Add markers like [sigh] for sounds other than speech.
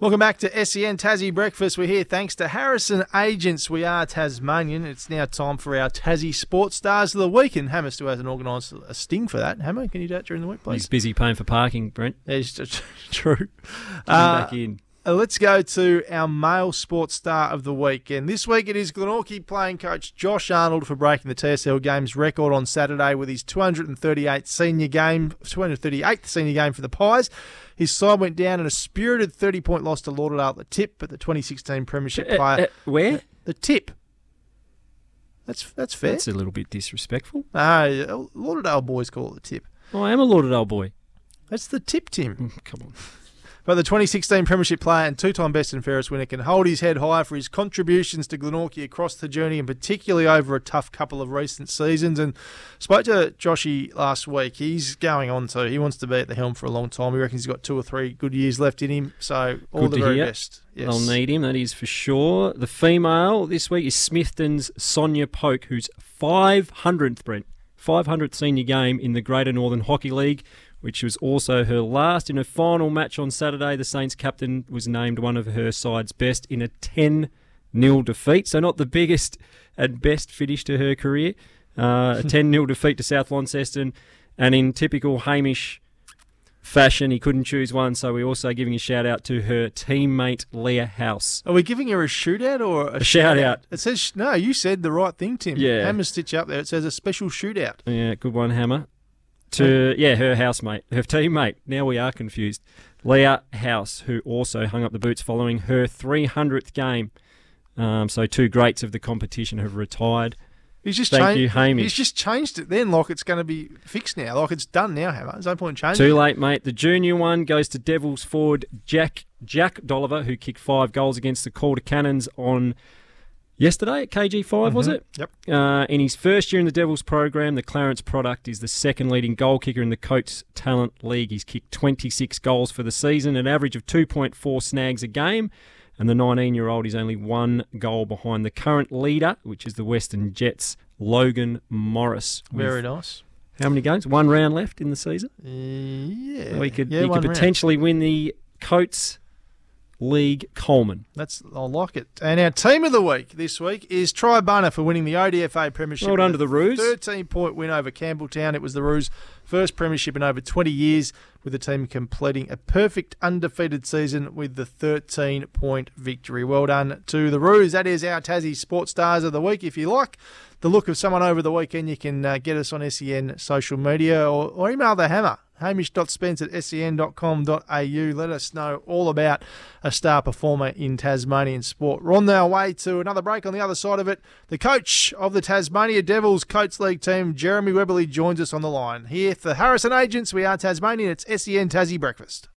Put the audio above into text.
Welcome back to SEN Tassie Breakfast. We're here thanks to Harrison Agents. We are Tasmanian. It's now time for our Tassie Sports Stars of the Week, and Hammer still hasn't organised a sting for that. Hammer, can you do that during the week, please? He's busy paying for parking, Brent. It's [laughs] true. Uh, back in. Uh, let's go to our male sports star of the week. And this week it is Glenorchy playing coach Josh Arnold for breaking the TSL Games record on Saturday with his 238th senior game, 238th senior game for the Pies. His side went down in a spirited 30 point loss to Lauderdale at the tip, but the 2016 Premiership Uh, player. uh, where? the tip. That's that's fair. That's a little bit disrespectful. No, Lauderdale boys call it the tip. Oh, I am a Lauderdale boy. That's the tip, Tim. Mm, [laughs] Come on. But the 2016 Premiership player and two-time best and fairest winner can hold his head high for his contributions to Glenorchy across the journey, and particularly over a tough couple of recent seasons. And spoke to Joshy last week. He's going on to. He wants to be at the helm for a long time. He reckons he's got two or three good years left in him. So all Good the very hear. best. Yes. They'll need him, that is for sure. The female this week is Smithton's Sonia Polk, who's 500th, Brent, 500th senior game in the Greater Northern Hockey League, which was also her last. In her final match on Saturday, the Saints captain was named one of her side's best in a 10 0 defeat. So, not the biggest and best finish to her career. Uh, a [laughs] 10 0 defeat to South Launceston. And in typical Hamish fashion, he couldn't choose one. So, we're also giving a shout out to her teammate, Leah House. Are we giving her a shootout or a, A shout out. It says no. You said the right thing, Tim. Yeah. Hammer stitch up there. It says a special shootout. Yeah, good one, Hammer. To yeah, her housemate, her teammate. Now we are confused. Leah House, who also hung up the boots following her 300th game. Um, so two greats of the competition have retired. He's just Thank changed. you, Hamish. He's just changed it then, like it's going to be fixed now. Like it's done now, Hammer. There's no point in changing. Too late, mate. The junior one goes to Devils forward Jack Jack Dolliver, who kicked five goals against the Calder Cannons on yesterday at KG5, was Mhm. it? Yep. Uh, in his first year in the Devils program, the Clarence product is the second leading goal kicker in the Coates Talent League. He's kicked 26 goals for the season, an average of 2.4 snags a game. And the 19 year old is only one goal behind the current leader, which is the Western Jets, Logan Morris. Very nice. How many games? One round left in the season. Uh, yeah. we could, yeah, he one could round. potentially win the Coates League Coleman. That's I like it. And our team of the week this week is Triabunna for winning the ODFA Premiership. Well done to the Roos. 13 point win over Campbelltown. It was the Roos' first Premiership in over 20 years, with the team completing a perfect undefeated season with the 13 point victory. Well done to the Roos. That is our Tassie Sports Stars of the week. If you like the look of someone over the weekend, you can uh, get us on SEN social media or, or email the hammer. Hamish.spence at sen.com.au. Let us know all about a star performer in Tasmanian sport. We're on our way to another break on the other side of it. The coach of the Tasmania Devils Coates League team, Jeremy Webberley, joins us on the line. Here for Harrison Agents, we are Tasmanian. It's SEN Tassie Breakfast.